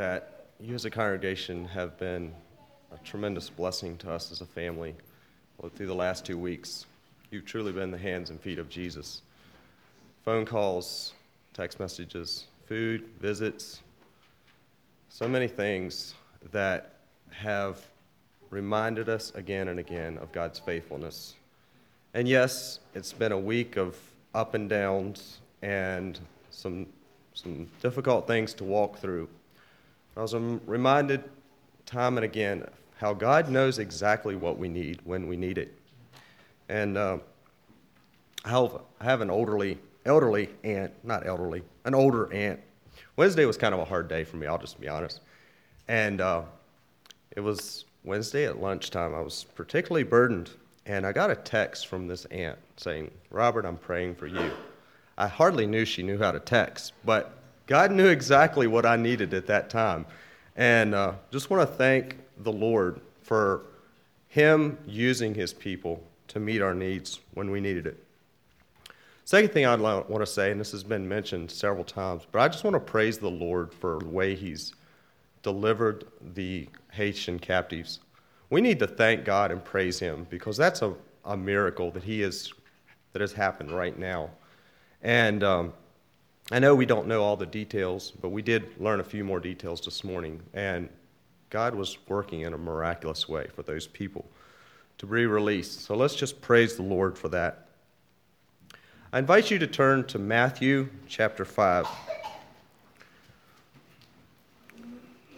that you as a congregation have been a tremendous blessing to us as a family well, through the last two weeks. You've truly been the hands and feet of Jesus. Phone calls, text messages, food, visits, so many things that have reminded us again and again of God's faithfulness. And yes, it's been a week of up and downs and some, some difficult things to walk through. I was reminded time and again how God knows exactly what we need when we need it. And uh, I, have, an elderly, elderly aunt, not elderly, an older aunt. Wednesday was kind of a hard day for me, I'll just be honest. And uh, it was Wednesday at lunchtime. I was particularly burdened, and I got a text from this aunt saying, Robert, I'm praying for you. I hardly knew she knew how to text, but God knew exactly what I needed at that time. And uh, just want to thank the Lord for Him using His people to meet our needs when we needed it. Second thing I'd want to say, and this has been mentioned several times, but I just want to praise the Lord for the way He's delivered the Haitian captives. We need to thank God and praise Him because that's a, a miracle that He is that has happened right now. And um, I know we don't know all the details, but we did learn a few more details this morning. And God was working in a miraculous way for those people to be released. So let's just praise the Lord for that. I invite you to turn to Matthew chapter 5.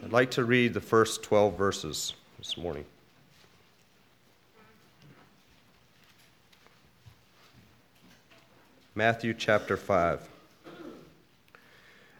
I'd like to read the first 12 verses this morning. Matthew chapter 5.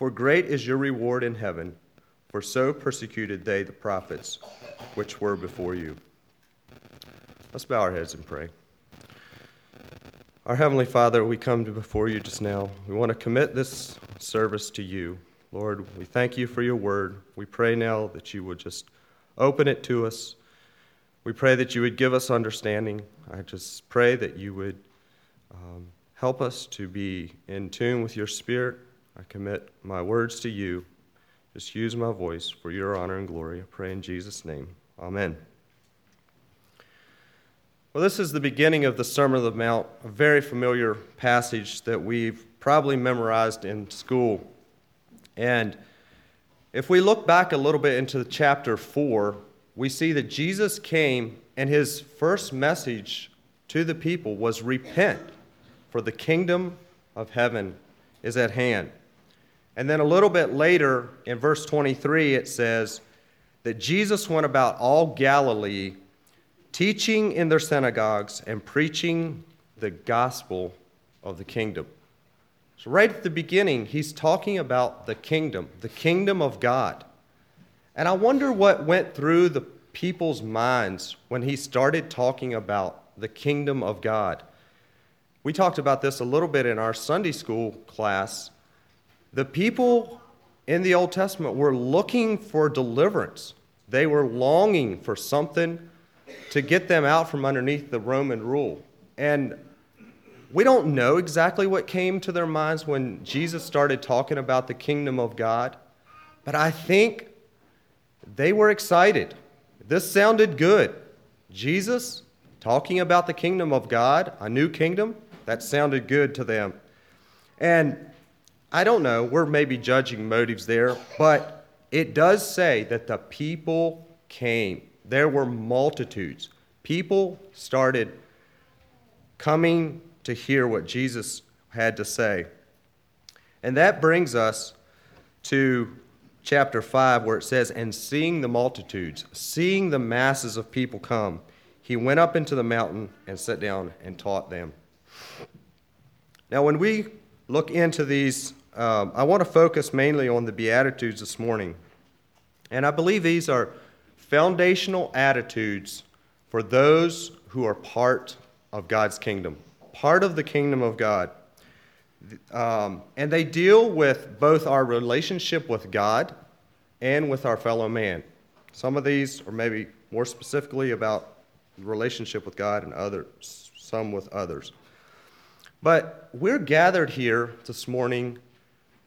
for great is your reward in heaven, for so persecuted they the prophets which were before you. Let's bow our heads and pray. Our Heavenly Father, we come before you just now. We want to commit this service to you. Lord, we thank you for your word. We pray now that you would just open it to us. We pray that you would give us understanding. I just pray that you would um, Help us to be in tune with your spirit. I commit my words to you. Just use my voice for your honor and glory. I pray in Jesus' name. Amen. Well, this is the beginning of the Sermon on the Mount, a very familiar passage that we've probably memorized in school. And if we look back a little bit into chapter 4, we see that Jesus came and his first message to the people was repent for the kingdom of heaven is at hand. And then a little bit later in verse 23, it says that Jesus went about all Galilee, teaching in their synagogues and preaching the gospel of the kingdom. So, right at the beginning, he's talking about the kingdom, the kingdom of God. And I wonder what went through the people's minds when he started talking about the kingdom of God. We talked about this a little bit in our Sunday school class. The people in the Old Testament were looking for deliverance, they were longing for something to get them out from underneath the Roman rule. And we don't know exactly what came to their minds when Jesus started talking about the kingdom of God, but I think they were excited. This sounded good. Jesus talking about the kingdom of God, a new kingdom. That sounded good to them. And I don't know, we're maybe judging motives there, but it does say that the people came. There were multitudes. People started coming to hear what Jesus had to say. And that brings us to chapter 5, where it says, And seeing the multitudes, seeing the masses of people come, he went up into the mountain and sat down and taught them. Now, when we look into these, um, I want to focus mainly on the Beatitudes this morning. And I believe these are foundational attitudes for those who are part of God's kingdom, part of the kingdom of God. Um, and they deal with both our relationship with God and with our fellow man. Some of these are maybe more specifically about relationship with God and others, some with others. But we're gathered here this morning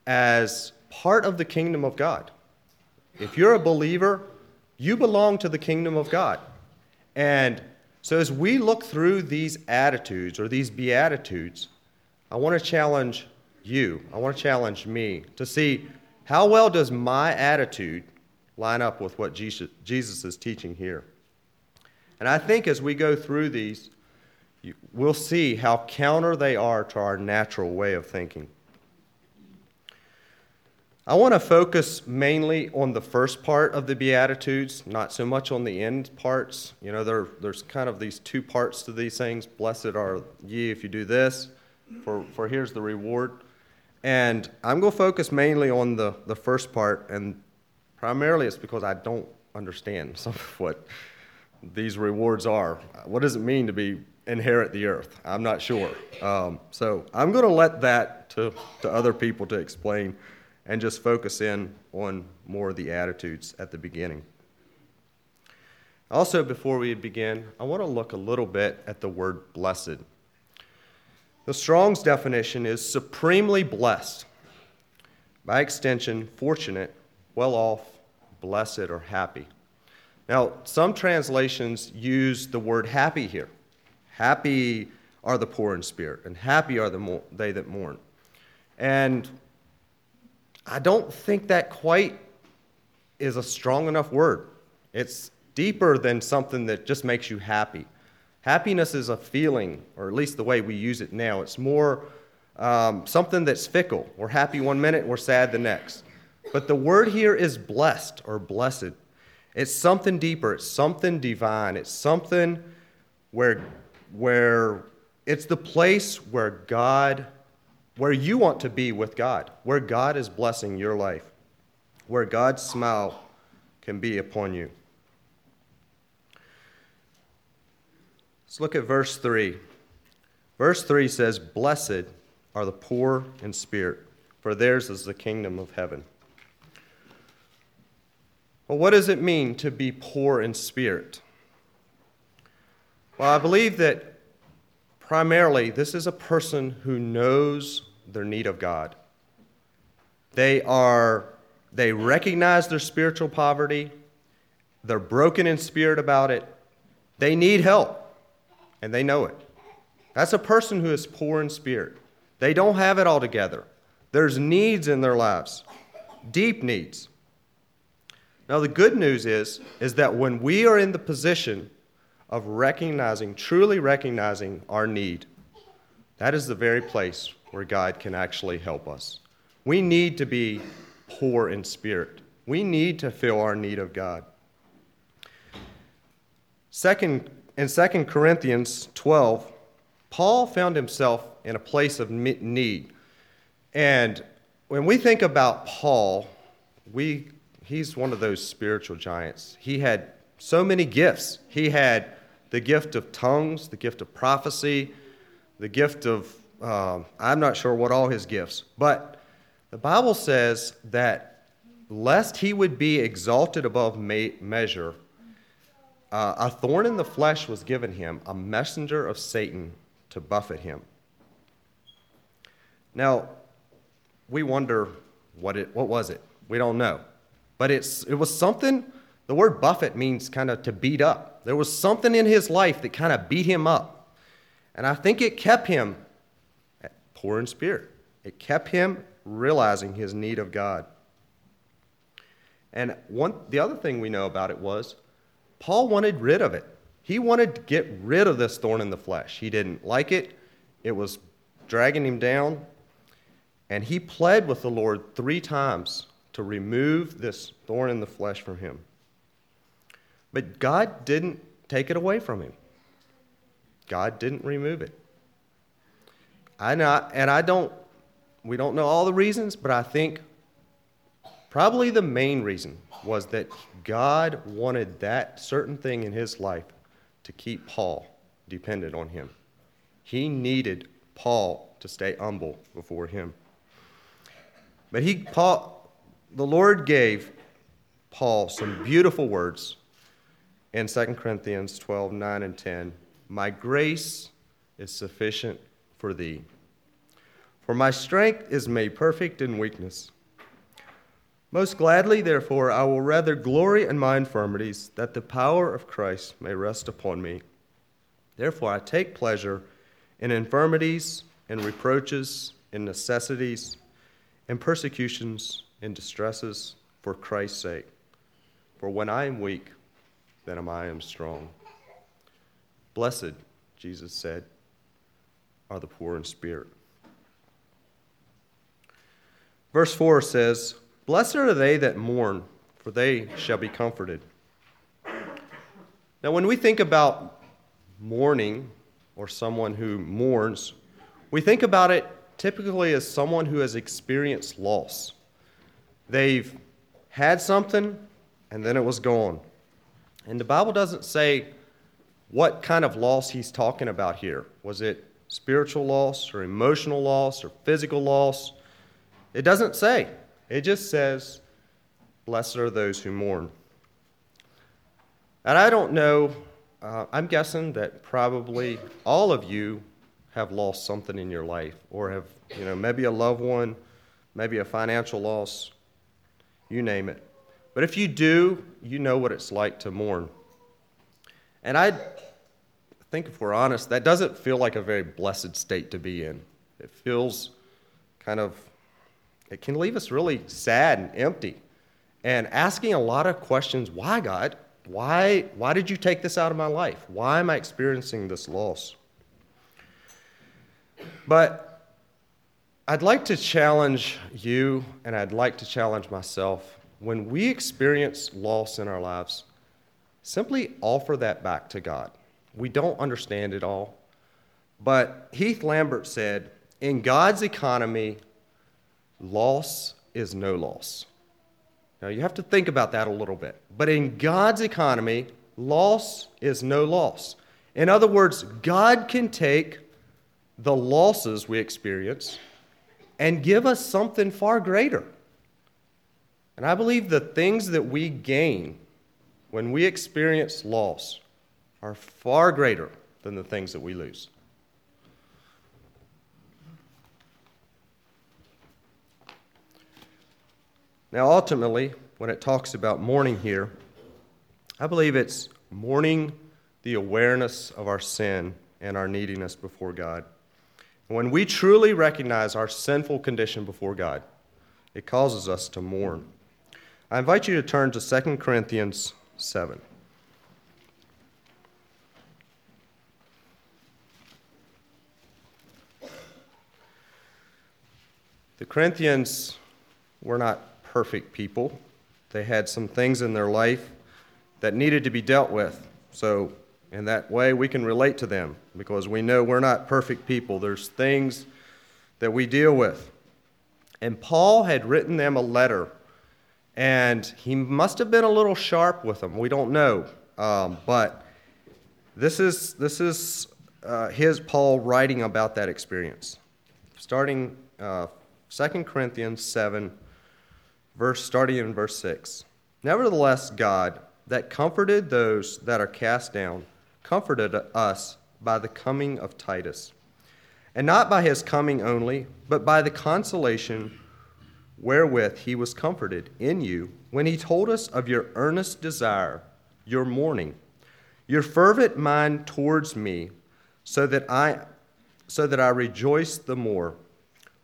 as part of the kingdom of God. If you're a believer, you belong to the kingdom of God. And so as we look through these attitudes or these beatitudes, I want to challenge you, I want to challenge me to see how well does my attitude line up with what Jesus, is teaching here. And I think as we go through these, we'll see how counter they are to our natural way of thinking. I want to focus mainly on the first part of the Beatitudes, not so much on the end parts. You know, there, there's kind of these two parts to these things. Blessed are ye if you do this, for, for here's the reward. And I'm going to focus mainly on the, the first part, and primarily it's because I don't understand some of what these rewards are. What does it mean to be inherit the earth? I'm not sure. Um, so I'm going to let that to, to other people to explain and just focus in on more of the attitudes at the beginning. Also, before we begin, I want to look a little bit at the word blessed. The Strong's definition is supremely blessed. By extension, fortunate, well off, blessed, or happy. Now, some translations use the word happy here. Happy are the poor in spirit, and happy are the mo- they that mourn. And I don't think that quite is a strong enough word. It's deeper than something that just makes you happy. Happiness is a feeling, or at least the way we use it now. It's more um, something that's fickle. We're happy one minute, we're sad the next. But the word here is blessed or blessed. It's something deeper, it's something divine, it's something where, where it's the place where God where you want to be with God, where God is blessing your life, where God's smile can be upon you. Let's look at verse 3. Verse 3 says, Blessed are the poor in spirit, for theirs is the kingdom of heaven. Well, what does it mean to be poor in spirit? Well, I believe that Primarily, this is a person who knows their need of God. They are they recognize their spiritual poverty. They're broken in spirit about it. They need help, and they know it. That's a person who is poor in spirit. They don't have it all together. There's needs in their lives, deep needs. Now the good news is is that when we are in the position of recognizing, truly recognizing our need, that is the very place where God can actually help us. We need to be poor in spirit. We need to feel our need of God. Second, in 2 Corinthians 12, Paul found himself in a place of need. And when we think about Paul, we, he's one of those spiritual giants. He had so many gifts. He had the gift of tongues, the gift of prophecy, the gift of, um, I'm not sure what all his gifts, but the Bible says that lest he would be exalted above measure, uh, a thorn in the flesh was given him, a messenger of Satan to buffet him. Now, we wonder what it what was it? We don't know. But it's it was something the word buffet means kind of to beat up. There was something in his life that kind of beat him up. And I think it kept him poor in spirit. It kept him realizing his need of God. And one, the other thing we know about it was Paul wanted rid of it. He wanted to get rid of this thorn in the flesh. He didn't like it, it was dragging him down. And he pled with the Lord three times to remove this thorn in the flesh from him. But God didn't take it away from him. God didn't remove it. I not, and I don't, we don't know all the reasons, but I think probably the main reason was that God wanted that certain thing in his life to keep Paul dependent on him. He needed Paul to stay humble before him. But he, Paul, the Lord gave Paul some beautiful words in 2 Corinthians 12 9 and 10. My grace is sufficient for thee, for my strength is made perfect in weakness. Most gladly, therefore, I will rather glory in my infirmities, that the power of Christ may rest upon me. Therefore, I take pleasure in infirmities, in reproaches, in necessities, in persecutions, in distresses, for Christ's sake. For when I am weak, then am I am strong. Blessed, Jesus said, are the poor in spirit. Verse 4 says, Blessed are they that mourn, for they shall be comforted. Now, when we think about mourning or someone who mourns, we think about it typically as someone who has experienced loss. They've had something and then it was gone. And the Bible doesn't say what kind of loss he's talking about here. Was it spiritual loss or emotional loss or physical loss? It doesn't say. It just says, Blessed are those who mourn. And I don't know, uh, I'm guessing that probably all of you have lost something in your life or have, you know, maybe a loved one, maybe a financial loss, you name it. But if you do, you know what it's like to mourn. And I think, if we're honest, that doesn't feel like a very blessed state to be in. It feels kind of it can leave us really sad and empty and asking a lot of questions why, God? Why, why did you take this out of my life? Why am I experiencing this loss? But I'd like to challenge you, and I'd like to challenge myself. When we experience loss in our lives, simply offer that back to God. We don't understand it all. But Heath Lambert said, in God's economy, loss is no loss. Now, you have to think about that a little bit. But in God's economy, loss is no loss. In other words, God can take the losses we experience and give us something far greater. And I believe the things that we gain when we experience loss are far greater than the things that we lose. Now, ultimately, when it talks about mourning here, I believe it's mourning the awareness of our sin and our neediness before God. When we truly recognize our sinful condition before God, it causes us to mourn. I invite you to turn to 2 Corinthians 7. The Corinthians were not perfect people. They had some things in their life that needed to be dealt with. So, in that way, we can relate to them because we know we're not perfect people. There's things that we deal with. And Paul had written them a letter, and he must have been a little sharp with them. We don't know. Um, but this is, this is uh, his Paul writing about that experience. Starting uh, 2 Corinthians 7, verse starting in verse 6. Nevertheless, God, that comforted those that are cast down, comforted us by the coming of Titus. And not by his coming only, but by the consolation wherewith he was comforted in you when he told us of your earnest desire, your mourning, your fervent mind towards me, so that I so that I rejoice the more.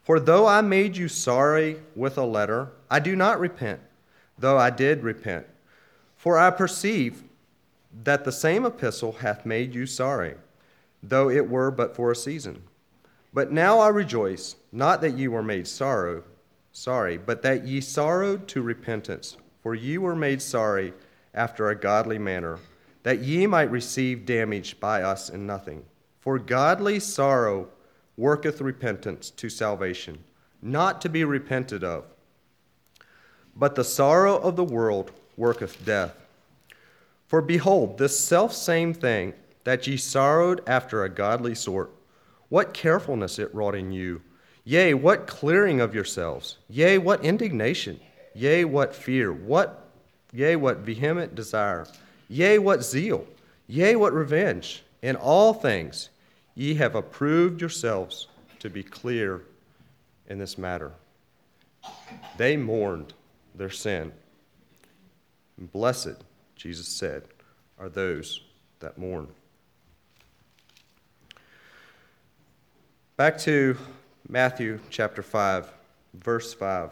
For though I made you sorry with a letter, I do not repent, though I did repent. For I perceive that the same epistle hath made you sorry, though it were but for a season. But now I rejoice, not that ye were made sorrow, sorry, but that ye sorrowed to repentance, for ye were made sorry after a godly manner, that ye might receive damage by us in nothing. For godly sorrow worketh repentance to salvation, not to be repented of. But the sorrow of the world worketh death. For behold, this self same thing that ye sorrowed after a godly sort, what carefulness it wrought in you! Yea, what clearing of yourselves! Yea, what indignation! Yea, what fear! What, yea, what vehement desire! Yea, what zeal! Yea, what revenge! In all things ye have approved yourselves to be clear in this matter. They mourned their sin. Blessed, Jesus said, are those that mourn. Back to Matthew chapter 5, verse 5.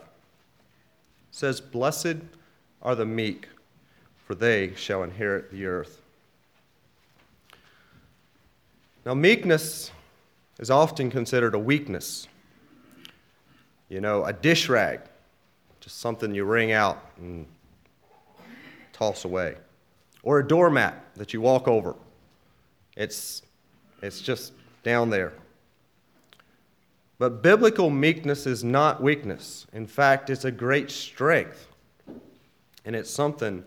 Says, Blessed are the meek, for they shall inherit the earth. Now, meekness is often considered a weakness. You know, a dish rag, just something you wring out and toss away. Or a doormat that you walk over. It's, it's just down there. But biblical meekness is not weakness. In fact, it's a great strength. And it's something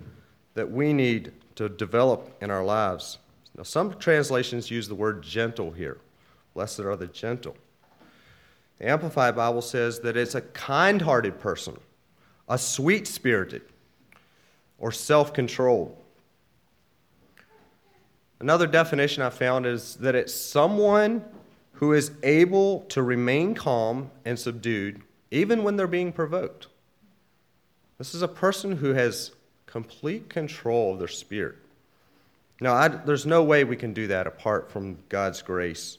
that we need to develop in our lives. Now, some translations use the word gentle here. Blessed are the gentle. The Amplified Bible says that it's a kind hearted person, a sweet spirited, or self controlled. Another definition I found is that it's someone who is able to remain calm and subdued even when they're being provoked. This is a person who has complete control of their spirit. Now, I, there's no way we can do that apart from God's grace.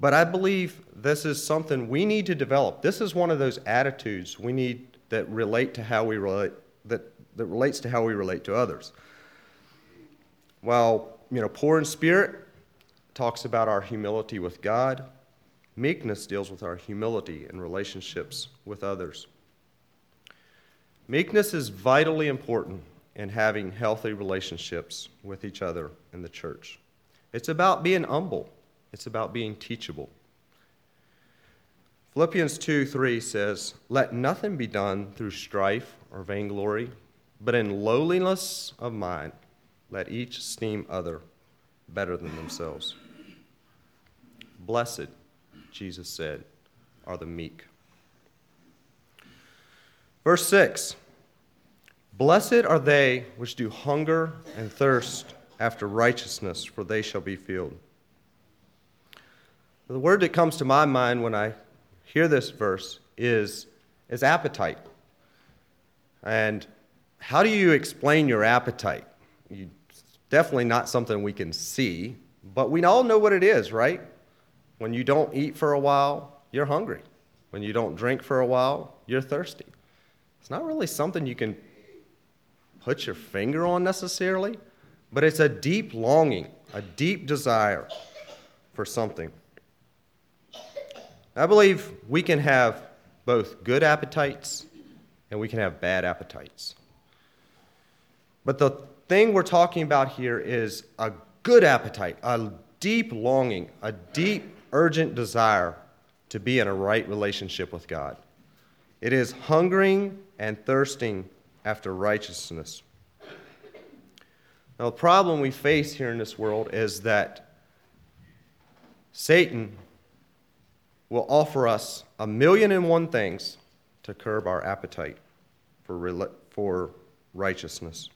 But I believe this is something we need to develop. This is one of those attitudes we need that relate to how we relate, that, that relates to how we relate to others. While, you know, poor in spirit, talks about our humility with God. Meekness deals with our humility in relationships with others. Meekness is vitally important in having healthy relationships with each other in the church. It's about being humble, it's about being teachable. Philippians 2 3 says, Let nothing be done through strife or vainglory, but in lowliness of mind, let each esteem other better than themselves. Blessed, Jesus said, are the meek. Verse 6 Blessed are they which do hunger and thirst after righteousness, for they shall be filled. The word that comes to my mind when I hear this verse is, is appetite. And how do you explain your appetite? You, definitely not something we can see, but we all know what it is, right? When you don't eat for a while, you're hungry. When you don't drink for a while, you're thirsty. It's not really something you can put your finger on necessarily, but it's a deep longing, a deep desire for something. I believe we can have both good appetites and we can have bad appetites. But the thing we're talking about here is a good appetite, a deep longing, a deep urgent desire to be in a right relationship with God. It is hungering and thirsting after righteousness. Now, the problem we face here in this world is that Satan will offer us a million and one things to curb our appetite for, for righteousness.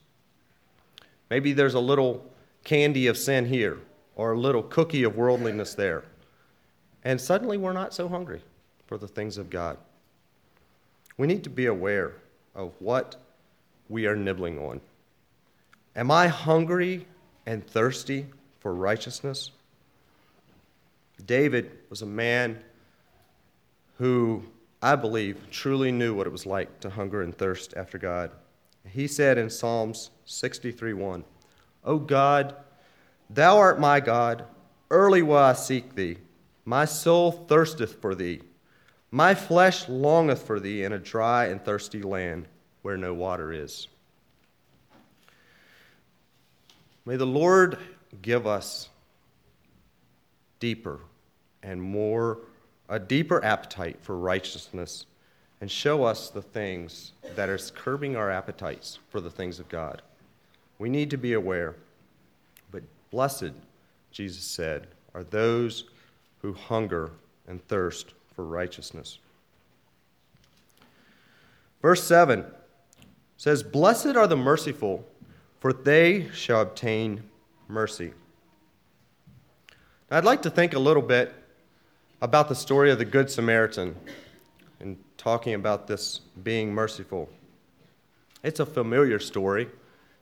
Maybe there's a little candy of sin here, or a little cookie of worldliness there. And suddenly we're not so hungry for the things of God. We need to be aware of what we are nibbling on. Am I hungry and thirsty for righteousness? David was a man who, I believe, truly knew what it was like to hunger and thirst after God. He said in Psalms 63 1, O God, thou art my God. Early will I seek thee. My soul thirsteth for thee. My flesh longeth for thee in a dry and thirsty land where no water is. May the Lord give us deeper and more, a deeper appetite for righteousness and show us the things that are curbing our appetites for the things of God. We need to be aware. But blessed, Jesus said, are those who hunger and thirst for righteousness. Verse 7 says, Blessed are the merciful, for they shall obtain mercy. Now, I'd like to think a little bit about the story of the Good Samaritan and talking about this being merciful. It's a familiar story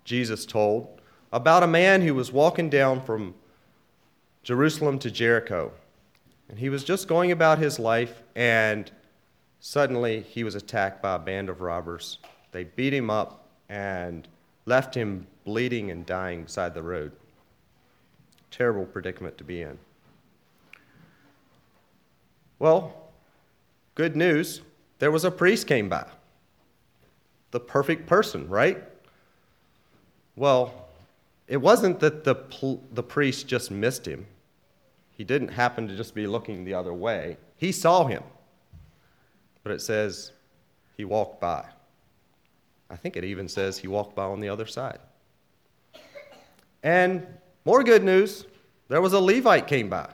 Jesus told about a man who was walking down from Jerusalem to Jericho. And he was just going about his life, and suddenly he was attacked by a band of robbers. They beat him up and left him bleeding and dying beside the road. Terrible predicament to be in. Well, good news there was a priest came by. The perfect person, right? Well, it wasn't that the, the priest just missed him. He didn't happen to just be looking the other way. He saw him. But it says he walked by. I think it even says he walked by on the other side. And more good news, there was a Levite came by.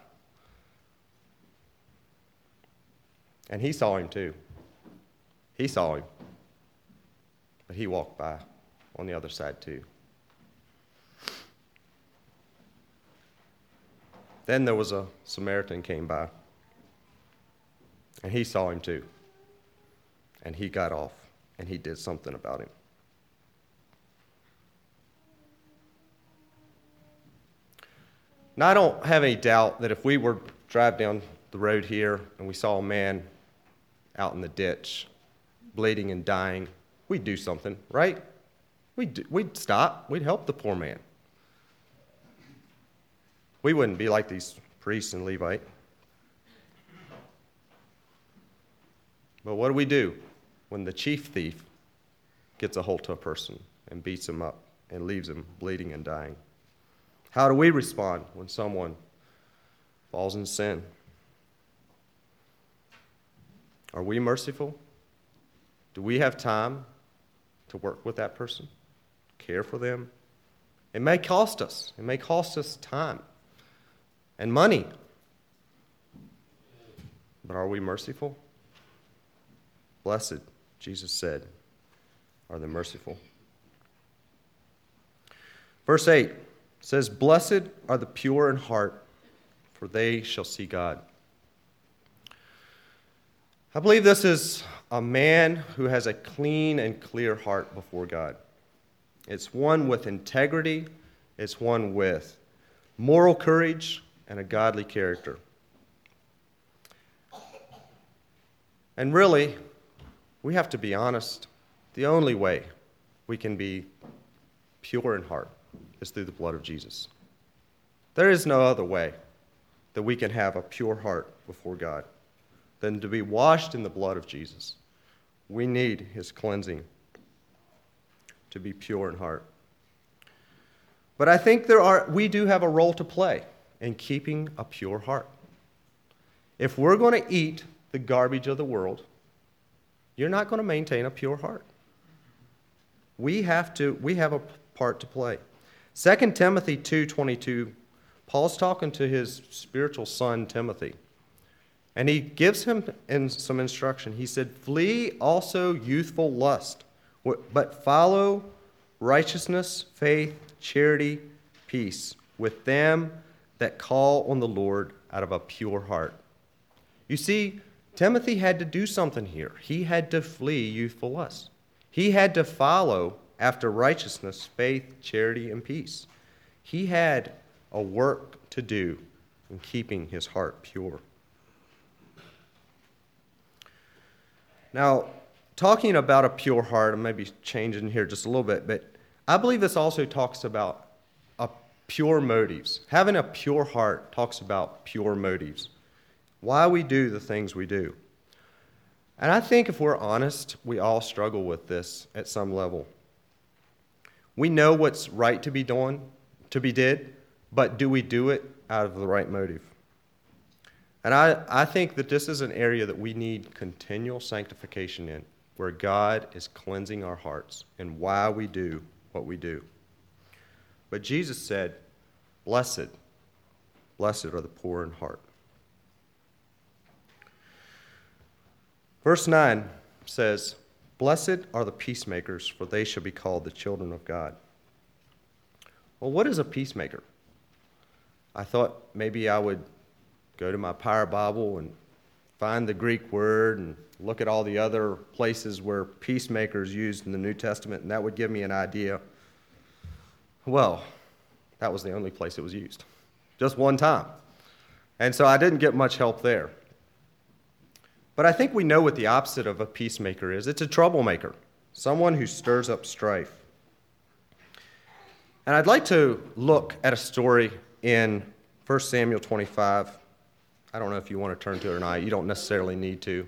And he saw him too. He saw him. But he walked by on the other side too. Then there was a Samaritan came by. And he saw him too. And he got off and he did something about him. Now, I don't have any doubt that if we were drive down the road here and we saw a man out in the ditch, bleeding and dying, we'd do something, right? We'd, do, we'd stop, we'd help the poor man. We wouldn't be like these priests and Levite. But what do we do when the chief thief gets a hold of a person and beats him up and leaves him bleeding and dying? How do we respond when someone falls in sin? Are we merciful? Do we have time to work with that person, care for them? It may cost us, it may cost us time and money. But are we merciful? Blessed, Jesus said, are the merciful. Verse 8 says, Blessed are the pure in heart, for they shall see God. I believe this is a man who has a clean and clear heart before God. It's one with integrity, it's one with moral courage, and a godly character. And really, we have to be honest. The only way we can be pure in heart is through the blood of Jesus. There is no other way that we can have a pure heart before God than to be washed in the blood of Jesus. We need his cleansing to be pure in heart. But I think there are, we do have a role to play and keeping a pure heart. If we're going to eat the garbage of the world, you're not going to maintain a pure heart. We have to we have a part to play. 2 Timothy 2:22 Paul's talking to his spiritual son Timothy. And he gives him in some instruction. He said, "Flee also youthful lust, but follow righteousness, faith, charity, peace with them that call on the Lord out of a pure heart. You see, Timothy had to do something here. He had to flee youthful lust. He had to follow after righteousness, faith, charity, and peace. He had a work to do in keeping his heart pure. Now, talking about a pure heart, I may be changing here just a little bit, but I believe this also talks about pure motives. Having a pure heart talks about pure motives. Why we do the things we do. And I think if we're honest, we all struggle with this at some level. We know what's right to be done, to be did, but do we do it out of the right motive? And I, I think that this is an area that we need continual sanctification in, where God is cleansing our hearts and why we do what we do. But Jesus said, Blessed, blessed are the poor in heart. Verse 9 says, Blessed are the peacemakers, for they shall be called the children of God. Well, what is a peacemaker? I thought maybe I would go to my Power Bible and find the Greek word and look at all the other places where peacemakers used in the New Testament, and that would give me an idea. Well, that was the only place it was used, just one time. And so I didn't get much help there. But I think we know what the opposite of a peacemaker is it's a troublemaker, someone who stirs up strife. And I'd like to look at a story in 1 Samuel 25. I don't know if you want to turn to it or not. You don't necessarily need to.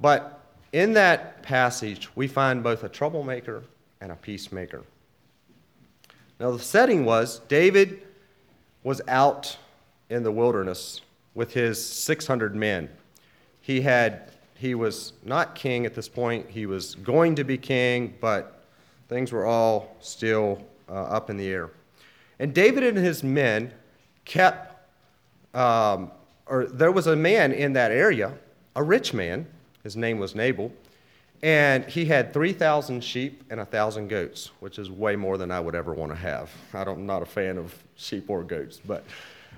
But in that passage, we find both a troublemaker and a peacemaker. Now, the setting was David was out in the wilderness with his 600 men he had he was not king at this point. He was going to be king, but things were all still uh, up in the air. And David and his men kept, um, or there was a man in that area, a rich man. His name was Nabal. And he had 3,000 sheep and 1,000 goats, which is way more than I would ever want to have. I am not a fan of sheep or goats, but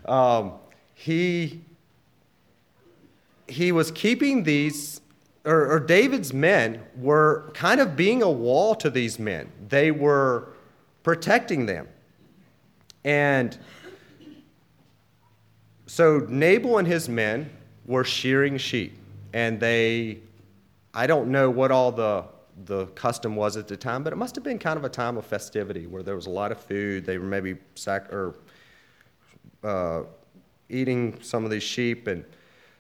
um, he he was keeping these, or, or David's men were kind of being a wall to these men. They were protecting them. And so Nabal and his men were shearing sheep, and they, I don't know what all the the custom was at the time, but it must have been kind of a time of festivity where there was a lot of food. They were maybe or uh, eating some of these sheep, and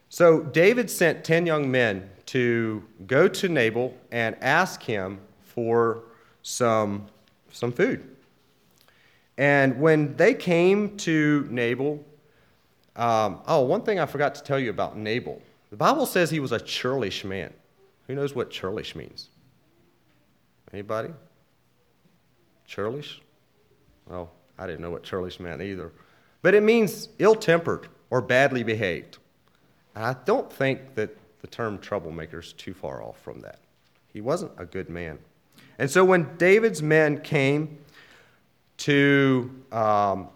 so David sent 10 young men to go to Nabal and ask him for some, some food. And when they came to Nabal, um, oh, one thing I forgot to tell you about Nabal. The Bible says he was a churlish man. Who knows what churlish means? Anybody? Churlish? Well, I didn't know what churlish meant either. But it means ill tempered or badly behaved. And I don't think that the term troublemaker is too far off from that. He wasn't a good man. And so when David's men came to um,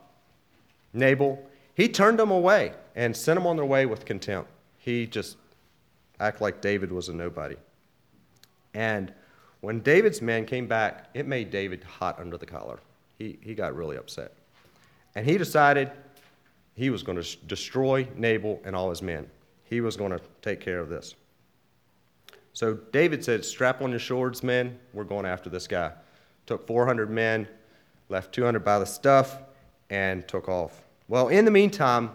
Nabal, he turned them away and sent them on their way with contempt. He just acted like David was a nobody. And when David's men came back, it made David hot under the collar. He, he got really upset. And he decided he was going to destroy Nabal and all his men. He was going to take care of this. So David said, Strap on your swords, men. We're going after this guy. Took 400 men, left 200 by the stuff, and took off. Well, in the meantime,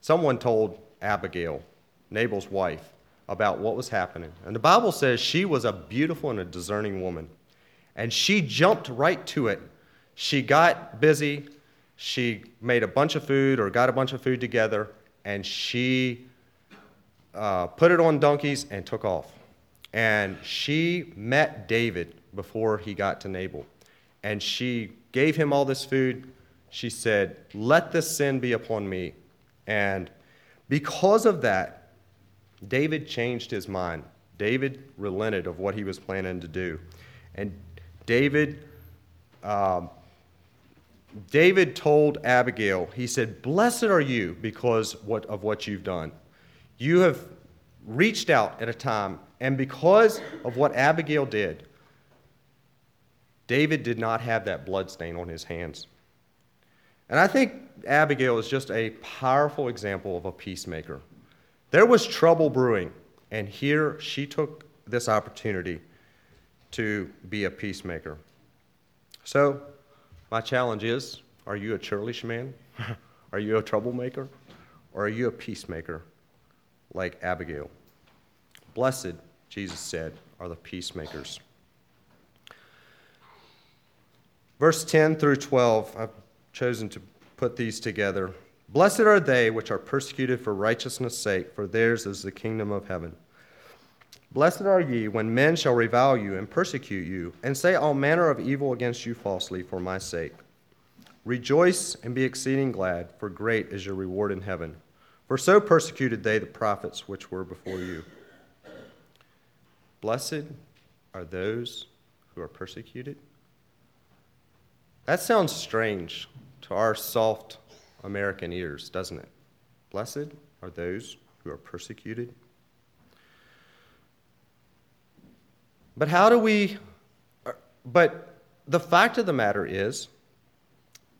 someone told Abigail, Nabal's wife, about what was happening. And the Bible says she was a beautiful and a discerning woman. And she jumped right to it. She got busy. She made a bunch of food or got a bunch of food together, and she uh, put it on donkeys, and took off. And she met David before he got to Nabal. And she gave him all this food. She said, Let this sin be upon me. And because of that, David changed his mind. David relented of what he was planning to do. And David, um, David told Abigail, he said, Blessed are you because what, of what you've done. You have reached out at a time, and because of what Abigail did, David did not have that blood stain on his hands. And I think Abigail is just a powerful example of a peacemaker. There was trouble brewing, and here she took this opportunity to be a peacemaker. So, my challenge is Are you a churlish man? are you a troublemaker? Or are you a peacemaker like Abigail? Blessed, Jesus said, are the peacemakers. Verse 10 through 12, I've chosen to put these together. Blessed are they which are persecuted for righteousness' sake, for theirs is the kingdom of heaven. Blessed are ye when men shall revile you and persecute you, and say all manner of evil against you falsely for my sake. Rejoice and be exceeding glad, for great is your reward in heaven. For so persecuted they the prophets which were before you. Blessed are those who are persecuted. That sounds strange to our soft American ears, doesn't it? Blessed are those who are persecuted. But how do we, uh, but the fact of the matter is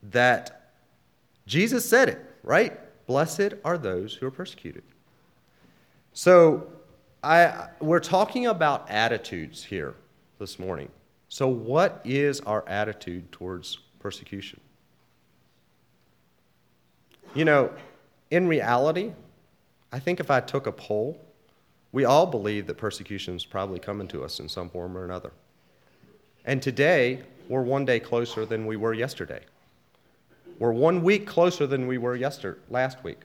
that Jesus said it, right? Blessed are those who are persecuted. So I, we're talking about attitudes here this morning. So, what is our attitude towards persecution? You know, in reality, I think if I took a poll, we all believe that persecution is probably coming to us in some form or another. And today, we're one day closer than we were yesterday. We're one week closer than we were yesterday, last week.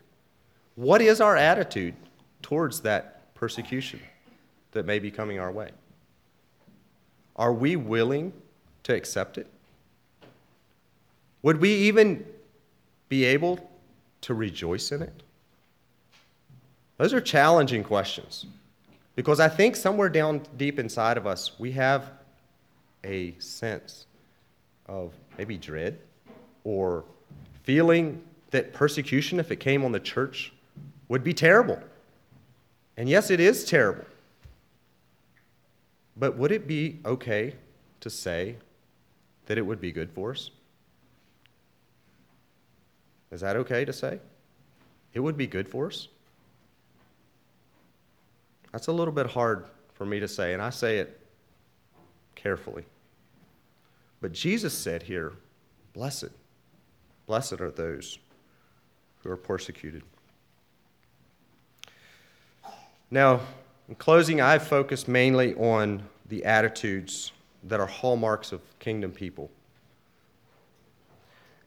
What is our attitude towards that persecution that may be coming our way? Are we willing to accept it? Would we even be able to rejoice in it? Those are challenging questions because I think somewhere down deep inside of us, we have a sense of maybe dread or feeling that persecution, if it came on the church, would be terrible. And yes, it is terrible. But would it be okay to say that it would be good for us? Is that okay to say? It would be good for us? That's a little bit hard for me to say, and I say it carefully. But Jesus said here, Blessed, blessed are those who are persecuted. Now, in closing, I've focused mainly on the attitudes that are hallmarks of kingdom people.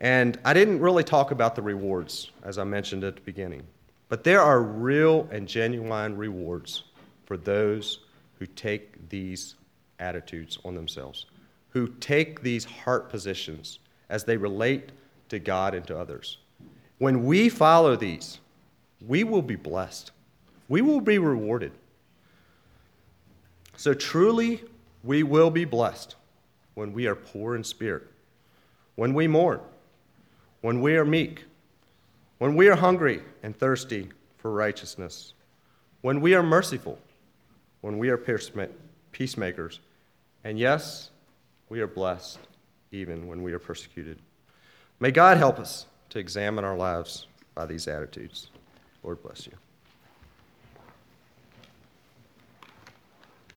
And I didn't really talk about the rewards, as I mentioned at the beginning. But there are real and genuine rewards for those who take these attitudes on themselves, who take these heart positions as they relate to God and to others. When we follow these, we will be blessed we will be rewarded. So truly, we will be blessed when we are poor in spirit, when we mourn, when we are meek, when we are hungry and thirsty for righteousness, when we are merciful, when we are peacemakers, and yes, we are blessed even when we are persecuted. May God help us to examine our lives by these attitudes. Lord bless you.